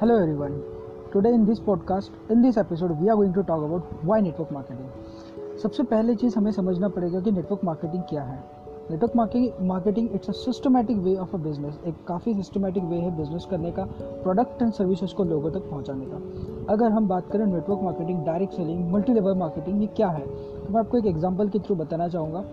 Hello everyone. Today in this podcast, in this episode, we are going to talk about why network marketing. सबसे पहले चीज़ हमें समझना पड़ेगा कि नेटवर्क मार्केटिंग क्या है। Network marketing it's a systematic way of a business एक काफ़ी सिस्टमैटिक वे है बिज़नेस करने का प्रोडक्ट एंड सर्विसेज़ को लोगों तक पहुँचाने का। अगर हम बात करें network marketing direct selling multi level marketing ये क्या है? तो मैं आपको एक एग्ज़ाम्पल के थ्रू बताना चाहूँगा।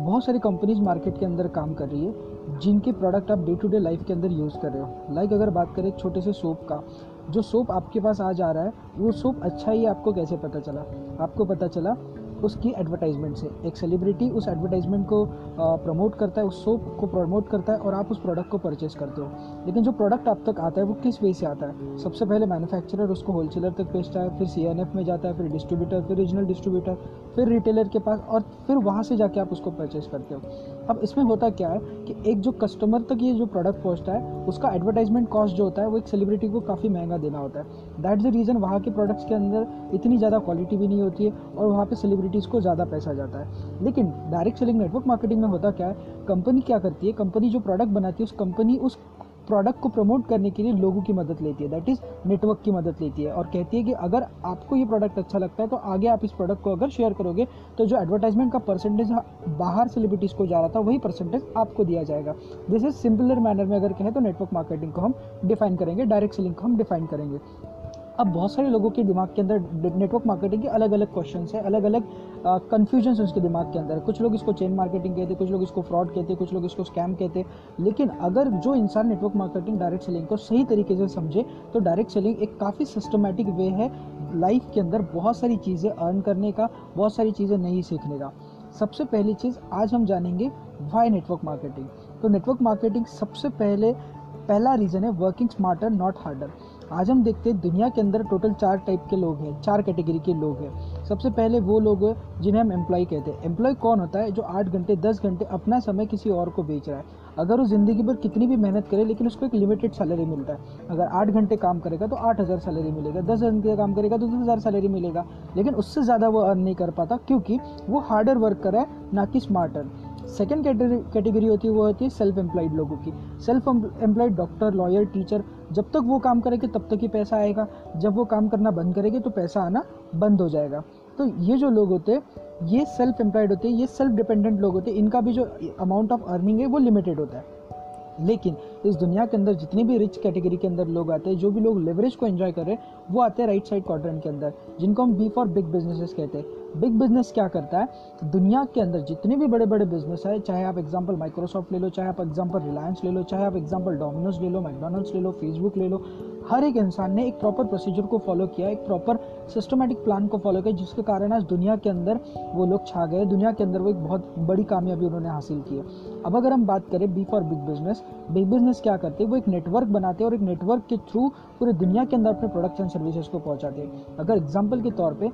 बहुत सारी कंपनीज़ मार्केट के अंदर काम कर रही है। जिनके प्रोडक्ट आप डे टू डे लाइफ के अंदर यूज़ कर रहे हो। लाइक अगर बात करें एक छोटे से सोप का, जो सोप आपके पास आ जा रहा है, वो सोप अच्छा ही आपको कैसे पता चला? आपको पता चला उसकी एडवर्टाइजमेंट से। एक सेलिब्रिटी उस एडवर्टाइजमेंट को प्रमोट करता है, उस सोप को प्रमोट करता है और आप उस प्रोडक्ट को परचेज करते हो। लेकिन जो प्रोडक्ट आप तक आता है, वो किस वे से आता है? सबसे पहले मैन्युफैक्चरर उसको होलसेलर तक बेचता है, फिर सीएनएफ में जाता है, फिर डिस्ट्रीब्यूटर फिर रीजनल डिस्ट्रीब्यूटर फिर रिटेलर के पास और फिर वहाँ से जाके आप उसको परचेज करते हो। अब इसमें होता क्या है कि एक जो कस्टमर तक ये जो प्रोडक्ट पहुँचता है, उसका एडवर्टाइजमेंट कॉस्ट जो होता है, वो एक सेलिब्रिटी को काफ़ी महँगा देना होता है। दैट द रीज़न वहाँ के प्रोडक्ट्स के अंदर इतनी ज़्यादा क्वालिटी भी नहीं होती है और वहाँ पे सेलिब्रिटीज़ को ज़्यादा पैसा जाता है। लेकिन डायरेक्ट सेलिंग नेटवर्क मार्केटिंग में होता क्या है कंपनी क्या करती है कंपनी जो प्रोडक्ट बनाती है, उस कंपनी उस प्रोडक्ट को प्रमोट करने के लिए लोगों की मदद लेती है। दैट इज़ नेटवर्क की मदद लेती है और कहती है कि अगर आपको ये प्रोडक्ट अच्छा लगता है तो आगे आप इस प्रोडक्ट को अगर शेयर करोगे तो जो एडवर्टाइजमेंट का परसेंटेज बाहर सेलिब्रिटीज़ को जा रहा था, वही परसेंटेज आपको दिया जाएगा। जैसे सिंपलर मैनर में अगर कहें तो नेटवर्क मार्केटिंग को हम डिफाइन करेंगे डायरेक्ट सेलिंग को हम डिफाइन करेंगे। अब बहुत सारे लोगों के दिमाग के अंदर नेटवर्क मार्केटिंग के अलग अलग क्वेश्चन है अलग अलग कन्फ्यूज़न है उसके दिमाग के अंदर। कुछ लोग इसको चेन मार्केटिंग कहते, कुछ लोग इसको फ्रॉड कहते, कुछ लोग इसको स्कैम कहते। लेकिन अगर जो इंसान नेटवर्क मार्केटिंग डायरेक्ट सेलिंग को सही तरीके से समझे तो डायरेक्ट सेलिंग एक काफ़ी सिस्टमेटिक वे है लाइफ के अंदर बहुत सारी चीज़ें अर्न करने का, बहुत सारी चीज़ें नहीं सीखने का। सबसे पहली चीज़ आज हम जानेंगे वाई नेटवर्क मार्केटिंग तो नेटवर्क मार्केटिंग सबसे पहले, पहला रीज़न है वर्किंग स्मार्टर नॉट हार्डर आज हम देखते हैं दुनिया के अंदर टोटल चार टाइप के लोग हैं, चार कैटेगरी के लोग हैं। सबसे पहले वो लोग जिन्हें हम एम्प्लॉय कहते हैं। एम्प्लॉय कौन होता है जो आठ घंटे, दस घंटे अपना समय किसी और को बेच रहा है? अगर वो ज़िंदगी भर कितनी भी मेहनत करे, लेकिन उसको एक लिमिटेड सैलरी मिलता है। अगर आठ घंटे काम करेगा तो आठ हज़ार सैलरी मिलेगा। दस घंटे काम करेगा तो दस हज़ार सैलरी मिलेगा। लेकिन उससे ज़्यादा वो अर्न नहीं कर पाता, क्योंकि वो हार्डर वर्क कर रहा है, ना कि स्मार्टर सेकेंड कैटेगरी होती है, वो होती है सेल्फ एम्प्लॉयड लोगों की। Self employed doctor lawyer teacher जब तक वो काम करेंगे, तब तक ही पैसा आएगा। जब वो काम करना बंद करेंगे तो पैसा आना बंद हो जाएगा। तो ये जो लोग होते हैं, ये सेल्फ एम्प्लॉयड होते हैं, ये सेल्फ डिपेंडेंट लोग होते हैं, इनका भी जो अमाउंट ऑफ़ अर्निंग है, वो लिमिटेड होता है। लेकिन इस दुनिया के अंदर जितने भी रिच कैटेगरी के अंदर लोग आते हैं, जो भी लोग लेवरेज को एंजॉय कर रहे हैं, वो आते हैं राइट साइड क्वाड्रेंट के अंदर, जिनको हम बी फॉर बिग बिजनेसेस कहते हैं। बिग बिज़नेस क्या करता है? दुनिया के अंदर जितने भी बड़े बड़े बिज़नेस है, चाहे आप एग्ज़ाम्पल माइक्रोसॉफ्ट ले लो, चाहे आप एग्ज़ाम्पल रिलायंस ले लो, चाहे आप एग्ज़ाम्पल डोमिनोज ले लो मैकडोनल्ड्स ले लो फेसबुक ले लो, हर एक इंसान ने एक प्रॉपर प्रोसीजर को फॉलो किया, एक प्रॉपर सिस्टमेटिक प्लान को फॉलो किया, जिसके कारण आज दुनिया के अंदर वो लोग छा गए दुनिया के अंदर वो एक बहुत बड़ी कामयाबी उन्होंने हासिल की है। अब अगर हम बात करें B for big business big business क्या करते हैं? वो एक नेटवर्क बनाते हैं और एक नेटवर्क के थ्रू पूरे दुनिया के अंदर अपने प्रोडक्ट्स एंड सर्विसेज़ को पहुंचाते हैं। अगर एग्ज़ाम्पल के तौर पर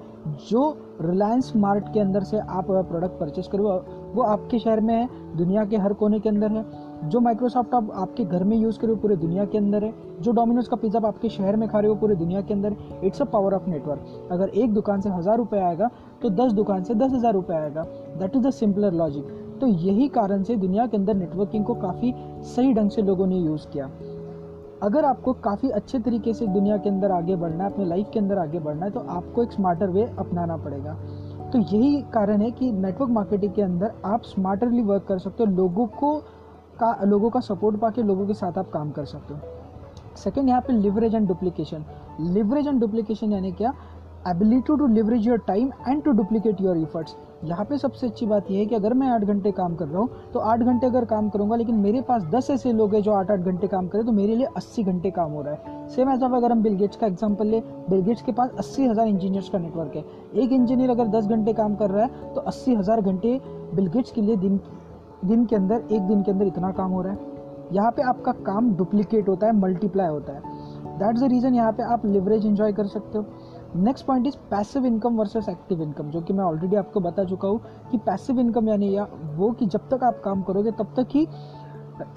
जो रिलायंस मार्ट के अंदर से आप प्रोडक्ट परचेस करो, वो आपके शहर में है, दुनिया के हर कोने के अंदर है। जो माइक्रोसॉफ्ट आप, आपके घर में यूज़ करो, पूरे दुनिया के अंदर है। जो डोमिनोज का पिज़्ज़ा आप आपके शहर में खा रहे हो, पूरे दुनिया के अंदर it's a power of network अगर एक दुकान से हज़ार रुपये आएगा तो दस दुकान से दस हज़ार रुपये आएगा। That is the simpler logic तो यही कारण से दुनिया के अंदर नेटवर्किंग को काफ़ी सही ढंग से लोगों ने यूज़ किया। अगर आपको काफ़ी अच्छे तरीके से दुनिया के अंदर आगे बढ़ना है, अपने लाइफ के अंदर आगे बढ़ना है तो आपको एक स्मार्टर वे अपनाना पड़ेगा। तो यही कारण है कि नेटवर्क मार्केटिंग के अंदर आप स्मार्टरली वर्क कर सकते हो, लोगों को का, लोगों का सपोर्ट पाके लोगों के साथ आप काम कर सकते हो। सेकेंड यहाँ पे leverage and duplication leverage and duplication यानी क्या? Ability to leverage your time and to duplicate your efforts यहाँ पे सबसे अच्छी बात यह है कि अगर मैं आठ घंटे काम कर रहा हूँ तो आठ घंटे अगर काम करूँगा, लेकिन मेरे पास दस ऐसे लोग हैं जो आठ आठ घंटे काम करें तो मेरे लिए अस्सी घंटे काम हो रहा है। सेम ऐसा अगर हम बिलगेट्स का एग्ज़ाम्पल ले बिलगेट्स के पास अस्सी हज़ार इंजीनियर्स का नेटवर्क है। एक इंजीनियर अगर दस घंटे काम कर रहा है तो अस्सी हज़ार घंटे बिलगेट्स के लिए दिन दिन के अंदर, एक दिन के अंदर इतना काम हो रहा है। यहाँ पे आपका काम डुप्लीकेट होता है मल्टीप्लाई होता है। दैट्स द रीज़न यहाँ पे आप लिवरेज इन्जॉय कर सकते हो। Next point is passive income versus active income जो कि मैं ऑलरेडी आपको बता चुका हूँ कि पैसिव इनकम यानी या वो कि जब तक आप काम करोगे तब तक ही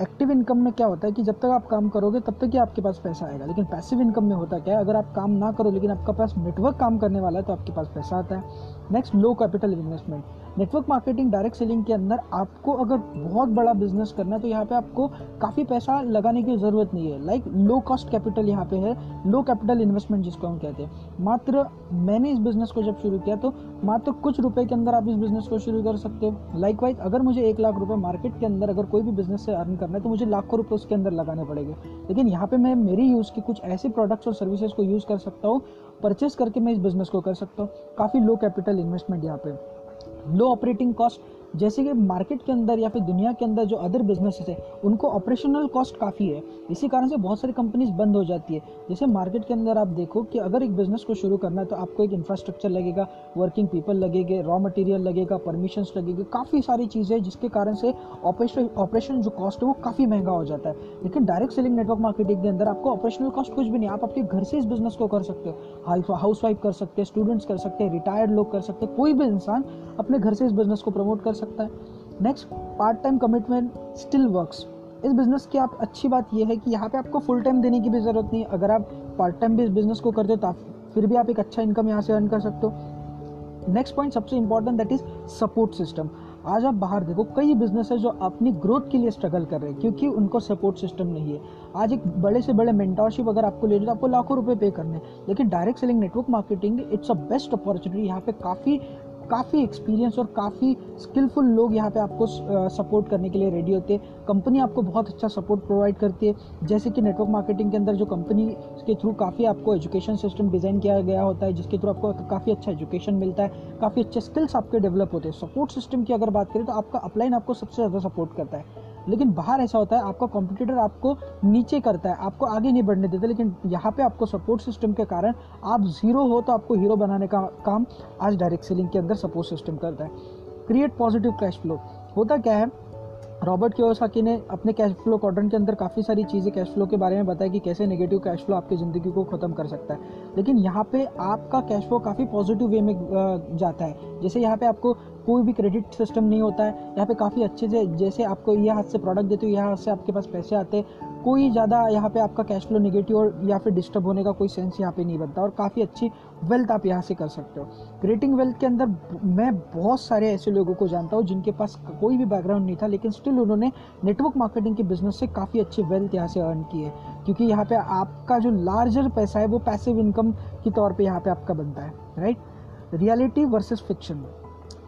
एक्टिव इनकम में क्या होता है कि जब तक आप काम करोगे तब तक ही आपके पास पैसा आएगा। लेकिन पैसिव इनकम में होता क्या है? अगर आप काम ना करो लेकिन आपका पास नेटवर्क काम करने वाला है तो आपके पास पैसा आता है। Next low capital investment network marketing direct selling के अंदर आपको अगर बहुत बड़ा बिज़नेस करना है तो यहाँ पे आपको काफ़ी पैसा लगाने की ज़रूरत नहीं है। लाइक लो कॉस्ट कैपिटल यहाँ पे है लो कैपिटल इन्वेस्टमेंट जिसको हम कहते हैं। मात्र मैंने इस बिज़नेस को जब शुरू किया तो मात्र कुछ रुपए के अंदर आप इस बिज़नेस को शुरू कर सकते हो। लाइक वाइज अगर मुझे एक लाख रुपए मार्केट के अंदर अगर कोई भी बिज़नेस से अर्न करना है तो मुझे लाखों रुपए उसके अंदर लगाने पड़ेंगे। लेकिन यहाँ पे मैं मेरी यूज़ की कुछ ऐसे प्रोडक्ट्स और सर्विसेज़ को यूज़ कर सकता हूँ परचेस करके मैं इस बिज़नेस को कर सकता हूँ। काफ़ी लो कैपिटल इन्वेस्टमेंट यहाँ पे। लो ऑपरेटिंग कॉस्ट जैसे कि मार्केट के अंदर या फिर दुनिया के अंदर जो अदर बिजनेसेस है, उनको ऑपरेशनल कॉस्ट काफ़ी है। इसी कारण से बहुत सारी कंपनीज़ बंद हो जाती है। जैसे मार्केट के अंदर आप देखो कि अगर एक बिज़नेस को शुरू करना है तो आपको एक इंफ्रास्ट्रक्चर लगेगा वर्किंग पीपल लगेंगे रॉ मटेरियल लगेगा परमिशंस लगेगी, काफ़ी सारी चीज़ें जिसके कारण से ऑपरेशन ऑपरेशन जो कॉस्ट है, वो काफ़ी महँगा हो जाता है। लेकिन डायरेक्ट सेलिंग नेटवर्क मार्केटिंग के अंदर आपको ऑपरेशनल कॉस्ट कुछ भी नहीं, आप आपके घर से इस बिज़नेस को कर सकते हो। हाउस वाइफ कर सकते हैं स्टूडेंट्स कर सकते हैं रिटायर्ड लोग कर सकते हैं। कोई भी इंसान अपने घर से इस बिज़नेस को प्रमोट कर सकता है। Next part time commitment still works इस बिज़नेस की आप अच्छी बात यह है कि यहाँ पे आपको फुल टाइम देने की भी ज़रूरत नहीं। अगर आप पार्ट टाइम भी इस बिज़नेस को करते हो तो फिर भी आप एक अच्छा इनकम यहाँ से अर्न कर सकते हो। नेक्स्ट पॉइंट सबसे important that is support system आज आप बाहर देखो, कई बिज़नेस है जो अपनी ग्रोथ के लिए स्ट्रगल कर रहे हैं, क्योंकि उनको सपोर्ट सिस्टम नहीं है। आज एक बड़े से बड़े मेंटरशिप अगर आपको ले तो आपको लाखों रुपए पे करने लेकिन direct selling network marketing it's a best opportunity यहाँ पे काफ़ी काफ़ी एक्सपीरियंस और काफ़ी स्किलफुल लोग यहाँ पे आपको सपोर्ट करने के लिए रेडी होते हैं। कंपनी आपको बहुत अच्छा सपोर्ट प्रोवाइड करती है। जैसे कि नेटवर्क मार्केटिंग के अंदर जो कंपनी के थ्रू काफ़ी आपको एजुकेशन सिस्टम डिज़ाइन किया गया होता है, जिसके थ्रू आपको काफ़ी अच्छा एजुकेशन मिलता है। काफ़ी अच्छे स्किल्स आपके डेवलप होते हैं। सपोर्ट सिस्टम की अगर बात करें तो आपका अपलाइन आपको सबसे ज़्यादा सपोर्ट करता है। लेकिन बाहर ऐसा होता है, आपका कॉम्पिटिटर आपको नीचे करता है, आपको आगे नहीं बढ़ने देता, लेकिन यहाँ पे आपको सपोर्ट सिस्टम के कारण आप ज़ीरो हो तो आपको हीरो बनाने का काम आज डायरेक्ट सेलिंग के अंदर सपोर्ट सिस्टम करता है। क्रिएट पॉजिटिव कैश फ्लो होता क्या है रॉबर्ट क्योसाकी ने अपने कैश फ्लो क्वाड्रेंट के अंदर काफ़ी सारी चीज़ें कैश फ्लो के बारे में बताया कि कैसे नेगेटिव कैश फ्लो आपकी ज़िंदगी को ख़त्म कर सकता है। लेकिन यहाँ पे आपका कैश फ्लो काफ़ी पॉजिटिव वे में जाता है। जैसे यहाँ पे आपको कोई भी क्रेडिट सिस्टम नहीं होता है। यहाँ पे काफ़ी अच्छे से, जैसे आपको ये हाथ से प्रोडक्ट देते हो, यह हाथ से आपके पास पैसे आते कोई ज़्यादा यहाँ पे आपका कैश फ्लो निगेटिव और या फिर डिस्टर्ब होने का कोई सेंस यहाँ पे नहीं बनता और काफ़ी अच्छी वेल्थ आप यहाँ से कर सकते हो। क्रिएटिंग वेल्थ के अंदर मैं बहुत सारे ऐसे लोगों को जानता हूँ जिनके पास कोई भी बैकग्राउंड नहीं था, लेकिन स्टिल उन्होंने नेटवर्क मार्केटिंग के बिज़नेस से काफ़ी अच्छी वेल्थ यहाँ से अर्न की है। क्योंकि यहाँ पर आपका जो लार्जर पैसा है, वो पैसिव इनकम के तौर पर यहाँ पर आपका बनता है right reality versus fiction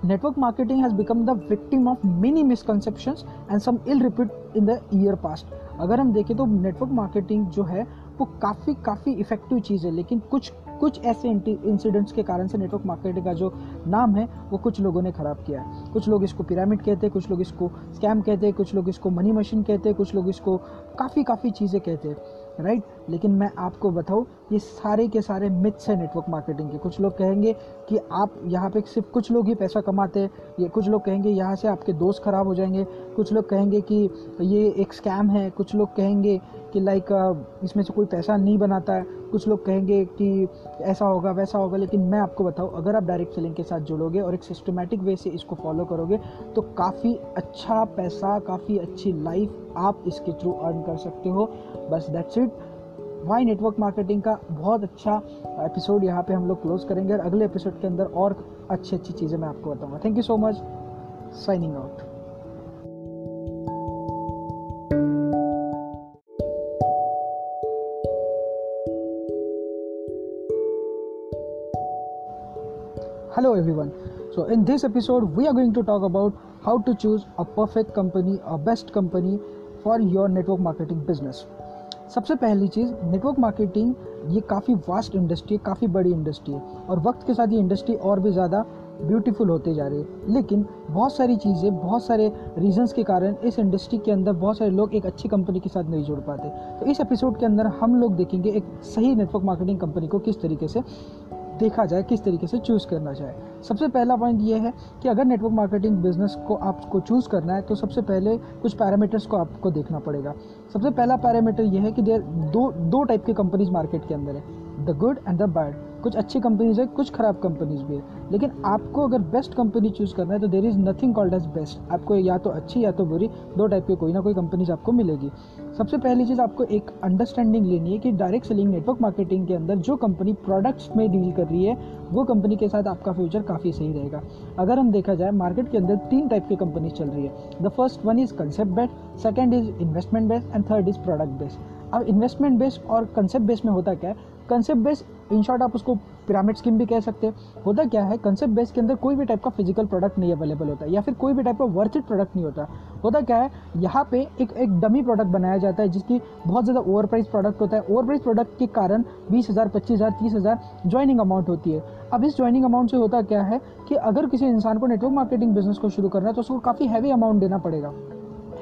network marketing has become the victim of many misconceptions and some ill repute in the year past अगर हम देखें तो नेटवर्क मार्केटिंग जो है वो काफ़ी काफ़ी इफ़ेक्टिव चीज़ है लेकिन कुछ कुछ ऐसे इंसिडेंट्स के कारण से नेटवर्क मार्केटिंग का जो नाम है, वो कुछ लोगों ने ख़राब किया है। कुछ लोग इसको पिरामिड कहते हैं, कुछ लोग इसको स्कैम कहते हैं, कुछ लोग इसको मनी मशीन कहते हैं, कुछ लोग इसको काफ़ी काफ़ी चीज़ें कहते हैं राइट right? लेकिन मैं आपको बताऊँ, ये सारे के सारे मिथ्स हैं नेटवर्क मार्केटिंग के। कुछ लोग कहेंगे कि आप यहाँ पे सिर्फ़ कुछ लोग ही पैसा कमाते हैं, ये कुछ लोग कहेंगे यहाँ से आपके दोस्त ख़राब हो जाएँगे, कुछ लोग कहेंगे कि ये एक स्कैम है, कुछ लोग कहेंगे कि लाइक इसमें से कोई पैसा नहीं बनाता है। कुछ लोग कहेंगे कि ऐसा होगा, वैसा होगा, लेकिन मैं आपको बताऊँ, अगर आप डायरेक्ट सेलिंग के साथ जुड़ोगे और एक सिस्टमेटिक वे से इसको फॉलो करोगे तो काफ़ी अच्छा पैसा, काफ़ी अच्छी लाइफ आप इसके थ्रू अर्न कर सकते हो। बस that's it why network marketing का बहुत अच्छा एपिसोड यहाँ पे हम लोग क्लोज करेंगे और अगले एपिसोड के अंदर और अच्छी अच्छी चीज़ें मैं आपको बताऊँगा। Thank you so much signing out Hello everyone. So in this episode we are going to talk about how to choose a perfect company, a best company for your network marketing business. सबसे पहली चीज़ network marketing ये काफ़ी vast industry है काफ़ी बड़ी industry है और वक्त के साथ ये इंडस्ट्री और भी ज़्यादा ब्यूटीफुल होते जा रही है लेकिन बहुत सारी चीज़ें बहुत सारे रीजंस के कारण इस इंडस्ट्री के अंदर बहुत सारे लोग एक अच्छी कंपनी के साथ नहीं जुड़ पाते तो इस एपिसोड के अंदर हम लोग देखेंगे एक सही नेटवर्क मार्केटिंग कंपनी को किस तरीके से देखा जाए, किस तरीके से चूज़ करना चाहिए सबसे पहला पॉइंट ये है कि अगर नेटवर्क मार्केटिंग बिज़नेस को आपको चूज़ करना है तो सबसे पहले कुछ पैरामीटर्स को आपको देखना पड़ेगा। सबसे पहला पैरामीटर ये है कि देर दो दो टाइप की कंपनीज़ मार्केट के अंदर है the good and the bad कुछ अच्छी कंपनीज़ है, कुछ ख़राब कंपनीज़ भी है। लेकिन आपको अगर बेस्ट कंपनी चूज़ करना है तो there is nothing called as best आपको या तो अच्छी या तो बुरी, दो टाइप की कोई ना कोई कंपनीज़ आपको मिलेगी। सबसे पहली चीज़ आपको एक अंडरस्टैंडिंग लेनी है कि डायरेक्ट सेलिंग नेटवर्क मार्केटिंग के अंदर जो कंपनी प्रोडक्ट्स में डील कर रही है, वो कंपनी के साथ आपका फ्यूचर काफ़ी सही रहेगा। अगर हम देखा जाए मार्केट के अंदर तीन टाइप की कंपनी चल रही है। The first one is concept based second is investment based and third is product based अब इन्वेस्टमेंट बेस्ड और कंसेप्ट बेस्ड में होता क्या है? कंसेप्ट बेस्ड इन शॉर्ट आप उसको पिरामिड स्कीम भी कह सकते हैं। होता क्या है कंसेप्ट बेस के अंदर कोई भी टाइप का फ़िज़िकल प्रोडक्ट नहीं अवेलेबल होता, या फिर कोई भी टाइप का वर्थ प्रोडक्ट नहीं होता। होता क्या है, यहाँ पे एक एक डमी प्रोडक्ट बनाया जाता है, जिसकी बहुत ज़्यादा ओवर प्राइस प्रोडक्ट होता है। ओवर प्राइस प्रोडक्ट के कारण बीस हज़ार, पच्चीस हज़ार, तीस हज़ार ज्वाइनिंग अमाउंट होती है। अब इस ज्वाइनिंग अमाउंट से होता क्या है कि अगर किसी इंसान को नेटवर्क मार्केटिंग बिज़नेस को शुरू करना है तो उसको काफ़ी हैवी अमाउंट देना पड़ेगा।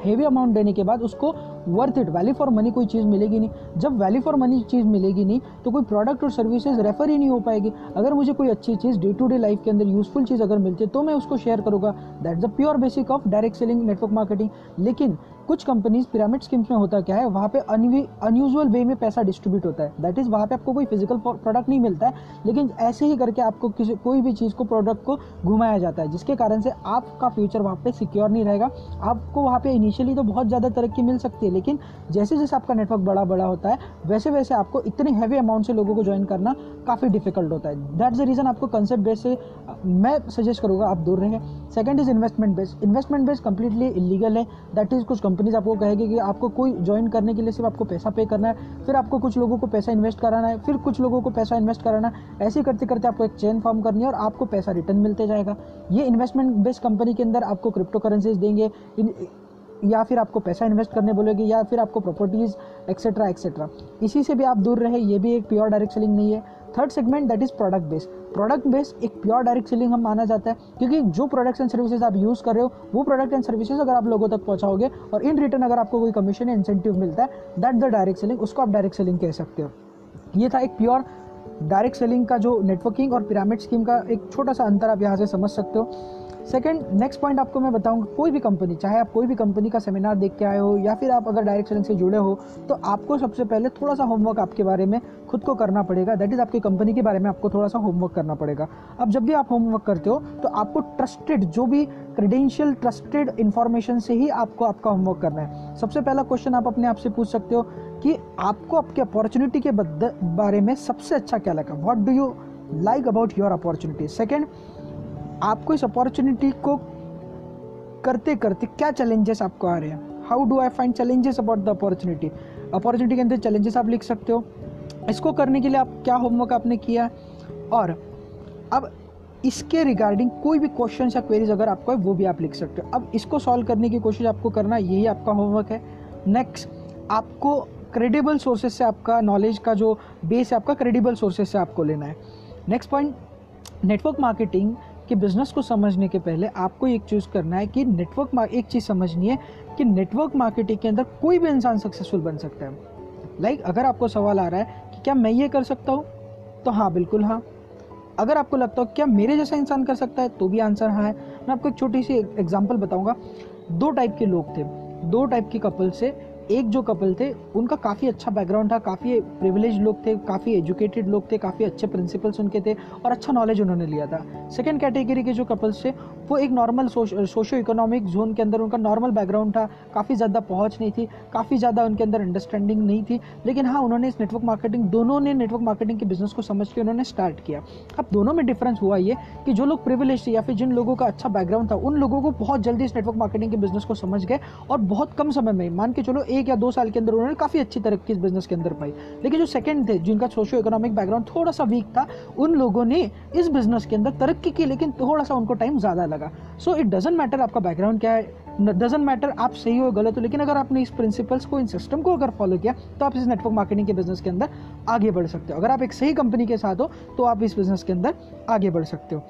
हेवी अमाउंट देने के बाद उसको worth it value for money कोई चीज़ मिलेगी नहीं। जब वैल्यू फॉर मनी चीज़ मिलेगी नहीं तो कोई प्रोडक्ट और सर्विसेज़ रेफर ही नहीं हो पाएगी। अगर मुझे कोई अच्छी चीज़ डे टू डे लाइफ के अंदर यूजफुल चीज़ अगर मिलती है तो मैं उसको शेयर करूँगा। That the pure basic of direct selling network marketing लेकिन कुछ कंपनीज़ पिरामिड स्कीम्स में होता क्या है, वहाँ पे अनयूजल वे में पैसा डिस्ट्रीब्यूट होता है। दैट इज़ वहाँ पे आपको कोई फ़िज़िकल प्रोडक्ट नहीं मिलता है, लेकिन ऐसे ही करके आपको किसी, कोई भी चीज़ को प्रोडक्ट को घुमाया जाता है, जिसके कारण से आपका फ्यूचर वहाँ पे सिक्योर नहीं रहेगा। आपको वहाँ पे इनिशियली तो बहुत ज़्यादा तरक्की मिल सकती है, लेकिन जैसे जैसे आपका नेटवर्क बड़ा बड़ा होता है, वैसे वैसे आपको इतने हैवी अमाउंट से लोगों को ज्वाइन करना काफ़ी डिफ़िकल्ट होता है। दैट्स द रीज़न आपको कंसेप्ट बेस से, मैं सजेस्ट करूँगा आप दूर रहें। Second is investment base investment base completely illegal है। दैट इज़ कुछ कंपनीज़ आपको कहेगी कि आपको कोई ज्वाइन करने के लिए सिर्फ़ आपको पैसा पे करना है, फिर आपको कुछ लोगों को पैसा इन्वेस्ट कराना है, फिर कुछ लोगों को पैसा इन्वेस्ट कराना है, ऐसे करते करते आपको एक चेन फॉर्म करनी है और आपको पैसा रिटर्न मिलते जाएगा। ये इन्वेस्टमेंट बेस्ड कंपनी के अंदर आपको क्रिप्टो करेंसीज देंगे या फिर आपको पैसा इन्वेस्ट करने बोलेगी, या फिर आपको प्रॉपर्टीज़ एक्सेट्रा एक्सेट्रा इसी से भी आप दूर रहे, ये भी एक प्योर डायरेक्ट सेलिंग नहीं है। Third segment that is product based product based एक प्योर डायरेक्ट सेलिंग हम माना जाता है, क्योंकि जो प्रोडक्ट्स एंड सर्विसेज़ आप यूज़ कर रहे हो, वो प्रोडक्ट एंड सर्विसेज़ अगर आप लोगों तक पहुंचाओगे और इन रिटर्न अगर आपको कोई कमीशन या इंसेंटिव मिलता है दैट द डायरेक्ट सेलिंग उसको आप डायरेक्ट सेलिंग कह सकते हो। ये था एक प्योर डायरेक्ट सेलिंग का जो नेटवर्किंग और पिरामिड स्कीम का एक छोटा सा अंतर आप यहाँ से समझ सकते हो। सेकंड नेक्स्ट पॉइंट आपको मैं बताऊँगा, कोई भी कंपनी चाहे आप कोई भी कंपनी का सेमिनार देख के आए हो, या फिर आप अगर डायरेक्ट सेलिंग से जुड़े हो तो आपको सबसे पहले थोड़ा सा होमवर्क आपके बारे में खुद को करना पड़ेगा। दैट इज़ आपकी कंपनी के बारे में आपको थोड़ा सा होमवर्क करना पड़ेगा। अब जब भी आप होमवर्क करते हो तो आपको ट्रस्टेड जो भी क्रेडेंशियल ट्रस्टेड इन्फॉर्मेशन से ही आपको आपका होमवर्क करना है। सबसे पहला क्वेश्चन आप अपने आप से पूछ सकते हो कि आपको आपके अपॉर्चुनिटी के बारे में सबसे अच्छा क्या लगा? What do you like about your opportunity second आपको इस अपॉर्चुनिटी को करते करते क्या चैलेंजेस आपको आ रहे हैं? How do I find challenges about the opportunity opportunity के अंदर चैलेंजेस आप लिख सकते हो। इसको करने के लिए आप क्या होमवर्क आपने किया और अब इसके रिगार्डिंग कोई भी क्वेश्चन या क्वेरीज अगर आपको है, वो भी आप लिख सकते हो। अब इसको सॉल्व करने की कोशिश आपको करना, यही आपका होमवर्क है। नेक्स्ट आपको क्रेडिबल सोर्सेज से आपका नॉलेज का जो बेस है, आपका क्रेडिबल सोर्सेज से आपको लेना है। नेक्स्ट पॉइंट नेटवर्क मार्केटिंग कि बिज़नेस को समझने के पहले आपको एक चूज़ करना है कि नेटवर्क एक चीज़ समझनी है कि नेटवर्क मार्केटिंग के अंदर कोई भी इंसान सक्सेसफुल बन सकता है। लाइक like, अगर आपको सवाल आ रहा है कि क्या मैं ये कर सकता हूँ? तो हाँ बिल्कुल हाँ। अगर आपको लगता हो क्या मेरे जैसा इंसान कर सकता है तो भी आंसर हाँ है। मैं आपको एक छोटी सी एग्ज़ाम्पल बताऊँगा। दो टाइप के लोग थे। दो टाइप के कपल से एक जो कपल थे, उनका काफ़ी अच्छा बैकग्राउंड था, काफ़ी प्रिविलेज लोग थे, काफ़ी एजुकेटेड लोग थे, काफ़ी अच्छे प्रिंसिपल्स उनके थे और अच्छा नॉलेज उन्होंने लिया था। सेकेंड कैटेगरी के जो कपल्स थे, वो एक नॉर्मल सोशो इकोनॉमिक जोन के अंदर उनका नॉर्मल बैकग्राउंड था, काफ़ी ज़्यादा पहुँच नहीं थी, काफ़ी ज़्यादा उनके अंदर अंडरस्टैंडिंग नहीं थी, लेकिन हाँ उन्होंने इस नेटवर्क मार्केटिंग दोनों ने नेटवर्क मार्केटिंग के बिज़नेस को समझ के उन्होंने स्टार्ट किया। अब दोनों में डिफरेंस हुआ ये कि जो लोग प्रिविलेज थे या फिर जिन लोगों का अच्छा बैकग्राउंड था, उन लोगों को बहुत जल्दी इस नेटवर्क मार्केटिंग के बिज़नेस को समझ गए और बहुत कम समय में, मान के चलो एक या दो साल के अंदर उन्होंने काफ़ी अच्छी तरक्की इस बिज़नेस के अंदर पाई। लेकिन जो सेकंड थे, जिनका सोशो इकोनॉमिक बैकग्राउंड थोड़ा सा वीक था, उन लोगों ने इस बिज़नेस के अंदर तरक्की की, लेकिन थोड़ा सा उनको टाइम ज़्यादा लगा। सो इट डजेंट मैटर आपका बैकग्राउंड क्या है डजेंट मैटर आप सही हो, गलत हो, लेकिन अगर आपने इस प्रिंसिपल्स को इन सिस्टम को अगर फॉलो किया तो आप इस नेटवर्क मार्केटिंग के बिज़नेस के अंदर आगे बढ़ सकते हो। अगर आप एक सही कंपनी के साथ हो तो आप इस बिज़नेस के अंदर आगे बढ़ सकते हो।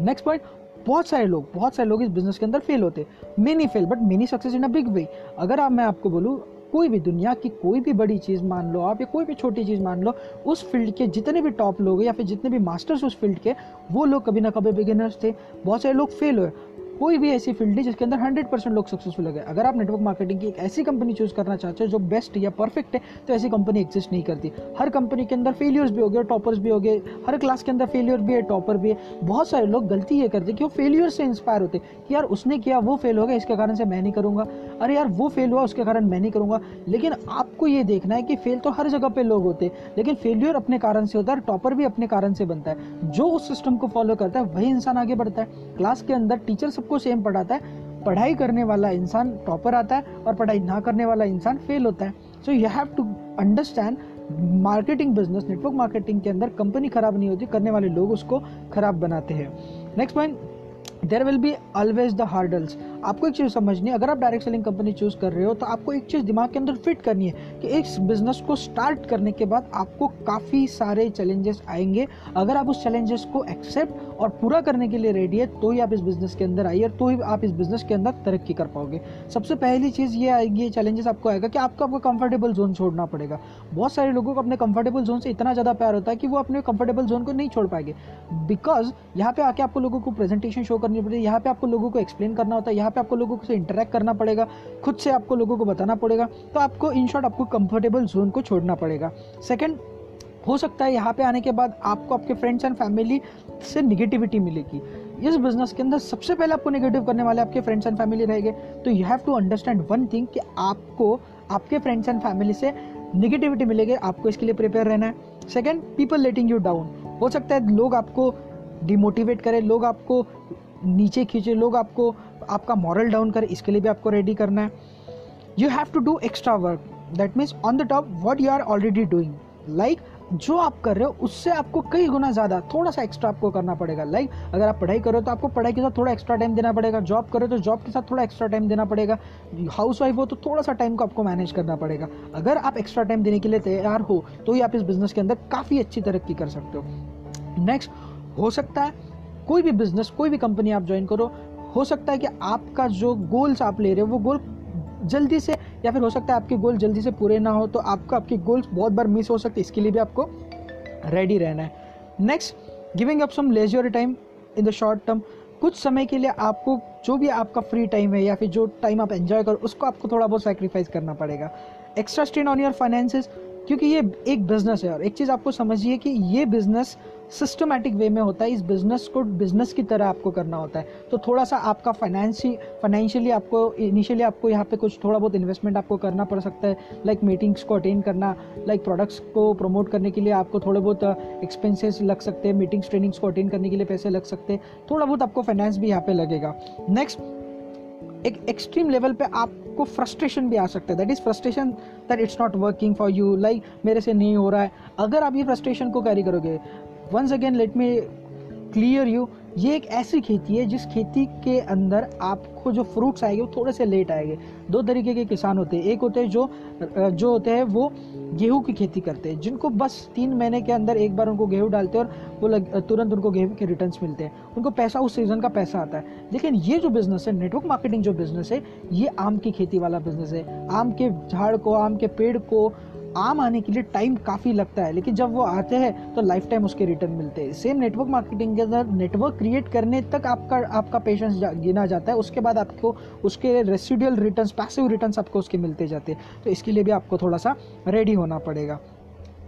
नेक्स्ट पॉइंट बहुत सारे लोग, बहुत सारे लोग इस बिज़नेस के अंदर फेल होते। Many fail but many success in a big way अगर आप, मैं आपको बोलूँ, कोई भी दुनिया की कोई भी बड़ी चीज़ मान लो आप, या कोई भी छोटी चीज़ मान लो, उस फ़ील्ड के जितने भी टॉप लोग या फिर जितने भी मास्टर्स उस फ़ील्ड के, वो लोग कभी ना कभी बिगिनर्स थे। बहुत सारे लोग फेल हुए। कोई भी ऐसी फ़ील्ड है जिसके अंदर हंड्रेड परसेंट लोग सक्सेसफुल हो। अगर आप नेटवर्क मार्केटिंग की एक ऐसी कंपनी चूज़ करना चाहते हो जो बेस्ट या परफेक्ट है तो ऐसी कंपनी एग्जिस्ट नहीं करती। हर कंपनी के अंदर फेलियर्स भी हो गए टॉपर्स भी हो गए हर क्लास के अंदर फेलियर भी है टॉपर भी है। बहुत सारे लोग गलती ये करते कि वो फेलियर से इंस्पायर होते कि यार उसने किया, वो फेल हो गया इसके कारण से मैं नहीं करूँगा। अरे यार, वो फेल हुआ, उसके कारण मैं नहीं करूँगा। लेकिन आपको ये देखना है कि फेल तो हर जगह पे लोग होते लेकिन फेलियर अपने कारण से होता है टॉपर भी अपने कारण से बनता है। जो उस सिस्टम को फॉलो करता है, वही इंसान आगे बढ़ता है। क्लास के अंदर टीचर सबको सेम पढ़ाता है। पढ़ाई करने वाला इंसान टॉपर आता है और पढ़ाई ना करने वाला इंसान फेल होता है। So you have to understand marketing business network marketing के अंदर कंपनी खराब नहीं होती, करने वाले लोग उसको खराब बनाते हैं। Next point there will be always the hurdles आपको एक चीज़ समझनी है, अगर आप डायरेक्ट सेलिंग कंपनी चूज़ कर रहे हो तो आपको एक चीज़ दिमाग के अंदर फिट करनी है कि इस बिज़नेस को स्टार्ट करने के बाद आपको काफ़ी सारे चैलेंजेस आएँगे। अगर आप उस चैलेंजेस को एक्सेप्ट और पूरा करने के लिए रेडी है तो ही आप इस बिज़नेस के अंदर आइए और तो ही आप इस बिज़नेस के अंदर तरक्की कर पाओगे। सबसे पहली चीज़ ये आएगी चैलेंजेस आपको आएगा कि आपको आपको कंफर्टेबल जोन छोड़ना पड़ेगा। बहुत सारे लोगों को अपने कंफर्टेबल जोन से इतना ज़्यादा प्यार होता है कि वो अपने कंफर्टेबल जोन को नहीं छोड़ पाएँगे। बिकॉज़ यहाँ पे आके आपको लोगों को प्रेजेंटेशन शो करनी पड़ेगी, यहाँ पे आपको लोगों को एक्सप्लेन करना होता है, यहाँ पे आपको लोगों से इंटरेक्ट करना पड़ेगा, खुद से आपको लोगों को बताना पड़ेगा। तो आपको इन शॉर्ट आपको कंफर्टेबल जोन को छोड़ना पड़ेगा। सेकेंड हो सकता है यहाँ पे आने के बाद आपको आपके फ्रेंड्स एंड फैमिली से निगेटिविटी मिलेगी। इस बिज़नेस के अंदर सबसे पहले आपको नेगेटिव करने वाले आपके फ्रेंड्स एंड फैमिली रहेंगे। तो you have to understand one thing कि आपको, आपके फ्रेंड्स एंड फैमिली से निगेटिविटी मिलेगी, आपको इसके लिए प्रिपेयर रहना है। Second people letting you down हो सकता है लोग आपको डिमोटिवेट करें, लोग आपको नीचे खींचे, लोग आपको, आपका मॉरल डाउन करे, इसके लिए भी आपको रेडी करना है। You have to do extra work that means on the top what you are already doing like जो आप कर रहे हो, उससे आपको कई गुना ज़्यादा, थोड़ा सा एक्स्ट्रा आपको करना पड़ेगा। लाइक अगर आप पढ़ाई करो तो आपको पढ़ाई के साथ थोड़ा एक्स्ट्रा टाइम देना पड़ेगा। जॉब करो तो जॉब के साथ थोड़ा एक्स्ट्रा टाइम देना पड़ेगा। हाउस वाइफ हो तो थोड़ा सा टाइम को आपको मैनेज करना पड़ेगा। अगर आप एक्स्ट्रा टाइम देने के लिए तैयार हो तो ही आप इस बिज़नेस के अंदर काफ़ी अच्छी तरक्की कर सकते हो। नेक्स्ट हो सकता है कोई भी बिज़नेस कोई भी कंपनी आप ज्वाइन करो, हो सकता है कि आपका जो गोल्स आप ले रहे हो, वो गोल जल्दी से, या फिर हो सकता है आपके गोल जल्दी से पूरे ना हो तो आपको, आपके गोल्स बहुत बार मिस हो सकते हैं। इसके लिए भी आपको रेडी रहना है। Next giving up some leisure time in the short term कुछ समय के लिए आपको, जो भी आपका फ्री टाइम है, या फिर जो टाइम आप एंजॉय करो, उसको आपको थोड़ा बहुत सेक्रीफाइस करना पड़ेगा। Extra strain on your finances क्योंकि ये एक बिज़नेस है और एक चीज़ आपको समझिए कि ये बिज़नेस सिस्टमेटिक वे में होता है, इस बिज़नेस को बिज़नेस की तरह आपको करना होता है। तो थोड़ा सा आपका फाइनेंशियली फाइनेंशियली आपको इनिशियली आपको यहाँ पे कुछ थोड़ा बहुत इन्वेस्टमेंट आपको करना पड़ सकता है लाइक मीटिंग्स को अटेंड करना लाइक प्रोडक्ट्स को प्रमोट करने के लिए आपको थोड़े बहुत एक्सपेंसेस लग सकते हैं मीटिंग्स ट्रेनिंग्स को अटेंड करने के लिए पैसे लग सकते हैं। थोड़ा बहुत आपको फाइनेंस भी यहाँ पे लगेगा। नेक्स्ट एक एक्सट्रीम लेवल पे आपको फ्रस्ट्रेशन भी आ सकता है। That is frustration that it's not working for you like मेरे से नहीं हो रहा है। अगर आप ये फ्रस्ट्रेशन को कैरी करोगे once again let me clear you ये एक ऐसी खेती है जिस खेती के अंदर आपको जो फ्रूट्स आएँगे वो थोड़े से लेट आएँगे। दो तरीके के किसान होते हैं। एक होते हैं जो जो होते हैं वो गेहूँ की खेती करते हैं जिनको बस तीन महीने के अंदर एक बार उनको गेहूँ डालते हैं और वो लग, तुरंत उनको गेहूँ के रिटर्न्स मिलते हैं। उनको पैसा उस सीज़न का पैसा आता है। लेकिन ये जो बिज़नेस है नेटवर्क मार्केटिंग जो बिज़नेस है ये आम की खेती वाला बिज़नेस है। आम के झाड़ को आम के पेड़ को आम आने के लिए टाइम काफ़ी लगता है, लेकिन जब वो आते हैं तो लाइफ टाइम उसके रिटर्न मिलते हैं। सेम नेटवर्क मार्केटिंग के अंदर नेटवर्क क्रिएट करने तक आपका आपका पेशेंस गिना जाता है। उसके बाद आपको उसके रेसिडियल रिटर्न पैसिव रिटर्न आपको उसके मिलते जाते हैं। तो इसके लिए भी आपको थोड़ा सा रेडी होना पड़ेगा।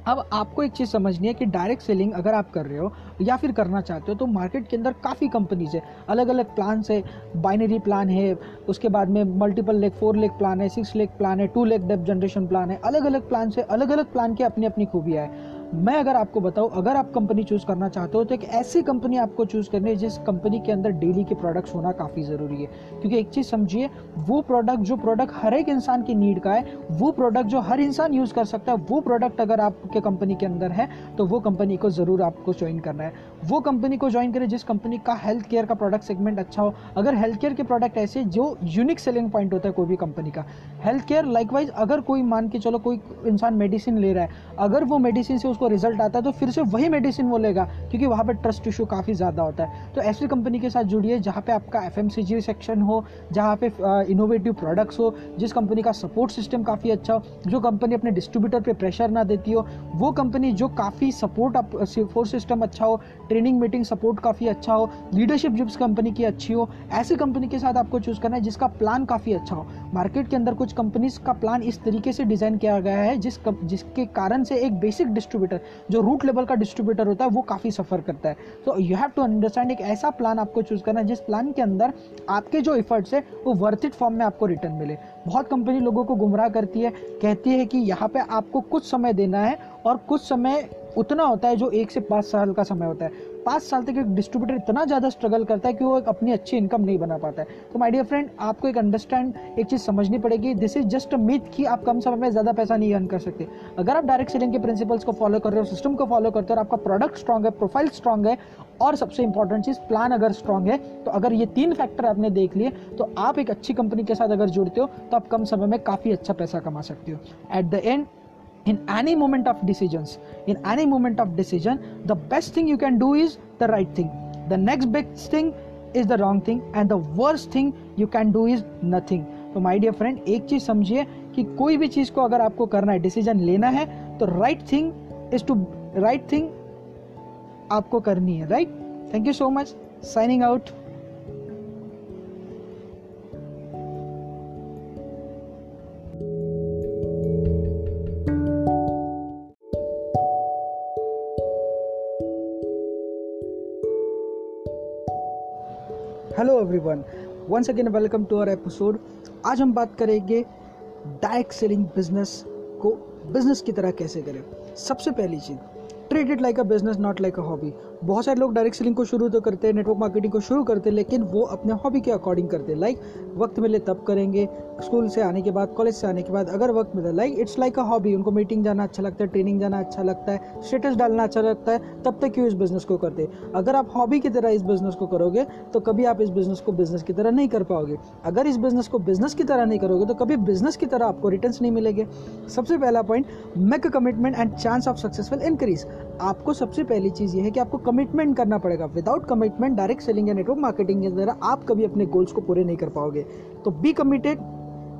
अब आपको एक चीज़ समझनी है कि डायरेक्ट सेलिंग अगर आप कर रहे हो या फिर करना चाहते हो तो मार्केट के अंदर काफ़ी कंपनीज़ है। अलग अलग प्लान है। बाइनरी प्लान है, उसके बाद में multiple leg four leg plan है सिक्स लेक प्लान है two leg deep generation plan है। अलग अलग प्लान से अलग अलग प्लान के अपनी अपनी खूबियाँ है। मैं अगर आपको बताऊँ, अगर आप कंपनी चूज़ करना चाहते हो तो एक ऐसी कंपनी आपको चूज़ करनी है जिस कंपनी के अंदर डेली के प्रोडक्ट्स होना काफ़ी ज़रूरी है। क्योंकि एक चीज़ समझिए, वो प्रोडक्ट जो प्रोडक्ट हर एक इंसान की नीड का है, वो प्रोडक्ट जो हर इंसान यूज़ कर सकता है, वो प्रोडक्ट अगर आपके कंपनी के अंदर है तो वो कंपनी को ज़रूर आपको ज्वाइन करना है। वो कंपनी को ज्वाइन करें जिस कंपनी का हेल्थ केयर का प्रोडक्ट सेगमेंट अच्छा हो। अगर हेल्थ केयर के प्रोडक्ट ऐसे जो यूनिक सेलिंग पॉइंट होता है कोई भी कंपनी का। हेल्थ केयर लाइकवाइज अगर कोई मान के चलो, कोई इंसान मेडिसिन ले रहा है, अगर वो मेडिसिन से उसको उसको रिज़ल्ट आता है तो फिर से वही मेडिसिन वो लेगा, क्योंकि वहाँ पर ट्रस्ट इशू काफ़ी ज़्यादा होता है। तो ऐसी कंपनी के साथ जुड़िए, जहाँ पे आपका एफएमसीजी सेक्शन हो, जहाँ पे इनोवेटिव प्रोडक्ट्स हो, जिस कंपनी का सपोर्ट सिस्टम काफ़ी अच्छा हो, जो कंपनी अपने डिस्ट्रीब्यूटर पे प्रेशर ना देती हो, वो कंपनी जो काफ़ी सपोर्ट सपोर्ट सिस्टम अच्छा हो ट्रेनिंग मीटिंग सपोर्ट काफ़ी अच्छा हो लीडरशिप जिस कंपनी की अच्छी हो, ऐसी कंपनी के साथ आपको चूज़ करना है, जिसका प्लान काफ़ी अच्छा हो। मार्केट के अंदर कुछ कंपनीज़ का प्लान इस तरीके से डिज़ाइन किया गया है, जिस जिसके कारण से एक बेसिक डिस्ट्रीब्यूटर जो रूट लेवल का डिस्ट्रीब्यूटर होता है, वो काफ़ी सफ़र करता है। तो यू हैव टू अंडरस्टैंड एक ऐसा प्लान आपको चूज़ करना है, जिस प्लान के अंदर आपके जो इफर्ट्स है, वो वर्थ इट फॉर्म में आपको रिटर्न मिले। बहुत कंपनी लोगों को गुमराह करती है, कहती है कि यहाँ पे आपको कुछ समय देना है, और कुछ समय उतना होता है जो एक से पाँच साल का समय होता है। पाँच साल तक एक डिस्ट्रीब्यूटर इतना ज़्यादा स्ट्रगल करता है कि वो एक अपनी अच्छी इनकम नहीं बना पाता है। तो माय डियर फ्रेंड आपको एक अंडरस्टैंड एक चीज़ समझनी पड़ेगी। This is just a myth कि आप कम समय में ज़्यादा पैसा नहीं अर्न कर सकते। अगर आप डायरेक्ट सेलिंग के प्रिंसिपल्स को फॉलो कर रहे हो सिस्टम को फॉलो करते हो और आपका प्रोडक्ट स्ट्रॉग है प्रोफ़ाइल स्ट्रॉग है, और सबसे इंपॉर्टेंट चीज़ प्लान अगर स्ट्रॉग है तो अगर ये तीन फैक्टर आपने देख लिए तो आप एक अच्छी कंपनी के साथ अगर जुड़ते हो तो आप कम समय में काफ़ी अच्छा पैसा कमा सकते हो। At the end in any moment of decisions in any moment of decision the best thing you can do is the right thing the next best thing is the wrong thing and the worst thing you can do is nothing तो my dear friend एक चीज़ समझिए कि कोई भी चीज़ को अगर आपको करना है डिसीज़न लेना है तो right thing is to right thing आपको करनी है right thank you so much signing out hello everyone once again welcome to our episode आज हम बात करेंगे डायरेक्ट सेलिंग बिज़नेस को बिज़नेस की तरह कैसे करें। सबसे पहली चीज़ treat it like a business not like a hobby बहुत सारे लोग डायरेक्ट सेलिंग को शुरू तो करते हैं नेटवर्क मार्केटिंग को शुरू करते हैं, लेकिन वो अपने हॉबी के अकॉर्डिंग करते हैं। लाइक वक्त मिले तब करेंगे स्कूल से आने के बाद कॉलेज से आने के बाद अगर वक्त मिले like it's like a hobby उनको मीटिंग जाना अच्छा लगता है ट्रेनिंग जाना अच्छा लगता है स्टेटस डालना अच्छा लगता है, तब तक क्यों इस बिज़नेस को करते अगर आप हॉबी की तरह इस बिज़नेस को करोगे तो कभी आप इस बिज़नेस को बिज़नेस की तरह नहीं कर पाओगे। अगर इस बिज़नेस को बिज़नेस की तरह नहीं करोगे तो कभी बिज़नेस की तरह आपको रिटर्न नहीं मिलेंगे। सबसे पहला point make a commitment and chance of successful increase आपको सबसे पहली चीज़ ये है कि आपको कमिटमेंट करना पड़ेगा. विदाउट कमिटमेंट डायरेक्ट सेलिंग या नेटवर्क मार्केटिंग के अंदर आप कभी अपने गोल्स को पूरे नहीं कर पाओगे. तो बी कमिटेड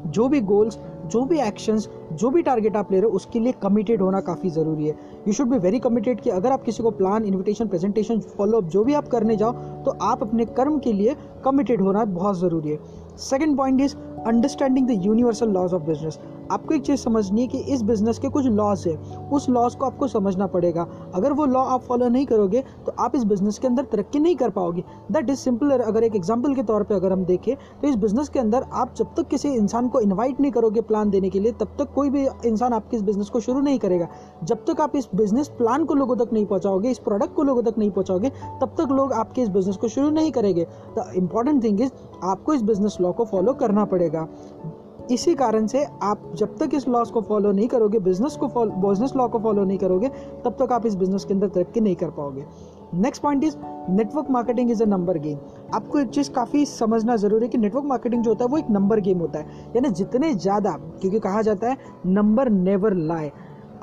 जो भी गोल्स जो भी एक्शंस जो भी टारगेट आप ले रहे हो, उसके लिए कमिटेड होना काफ़ी ज़रूरी है. You should be very committed कि अगर आप किसी को प्लान इन्विटेशन प्रेजेंटेशन फॉलोअप जो भी आप करने जाओ तो आप अपने कर्म के लिए कमिटेड होना बहुत ज़रूरी है. Second point is understanding the universal laws of business आपको एक चीज़ समझनी है कि इस बिज़नेस के कुछ लॉस है। उस लॉस को आपको समझना पड़ेगा। अगर वो लॉ आप फॉलो नहीं करोगे तो आप इस बिज़नेस के अंदर तरक्की नहीं कर पाओगे। दैट इज़ सिंपल अगर एक एग्ज़ाम्पल के तौर पर अगर हम देखें तो इस बिज़नेस के अंदर आप जब तक किसी इंसान को इन्वाइट नहीं करोगे प्लान देने के लिए, तब तक कोई भी इंसान आपके इस बिज़नेस को शुरू नहीं करेगा। जब तक आप इस बिज़नेस प्लान को लोगों तक नहीं पहुंचाओगे, इस प्रोडक्ट को लोगों तक नहीं पहुंचाओगे, तब तक लोग आपके इस बिज़नेस को शुरू नहीं करेंगे। द इंपॉर्टेंट थिंग इज़ आपको इस बिज़नेस लॉ को फॉलो करना पड़ेगा। इसी कारण से आप जब तक इस लॉस को फॉलो नहीं करोगे बिज़नेस को बिज़नेस लॉ को फॉलो नहीं करोगे, तब तक आप इस बिज़नेस के अंदर तरक्की नहीं कर पाओगे। Next point is network marketing is a number game आपको एक चीज़ काफ़ी समझना ज़रूरी है कि नेटवर्क मार्केटिंग जो होता है वो एक नंबर गेम होता है। यानी जितने ज़्यादा, क्योंकि कहा जाता है नंबर नेवर लाए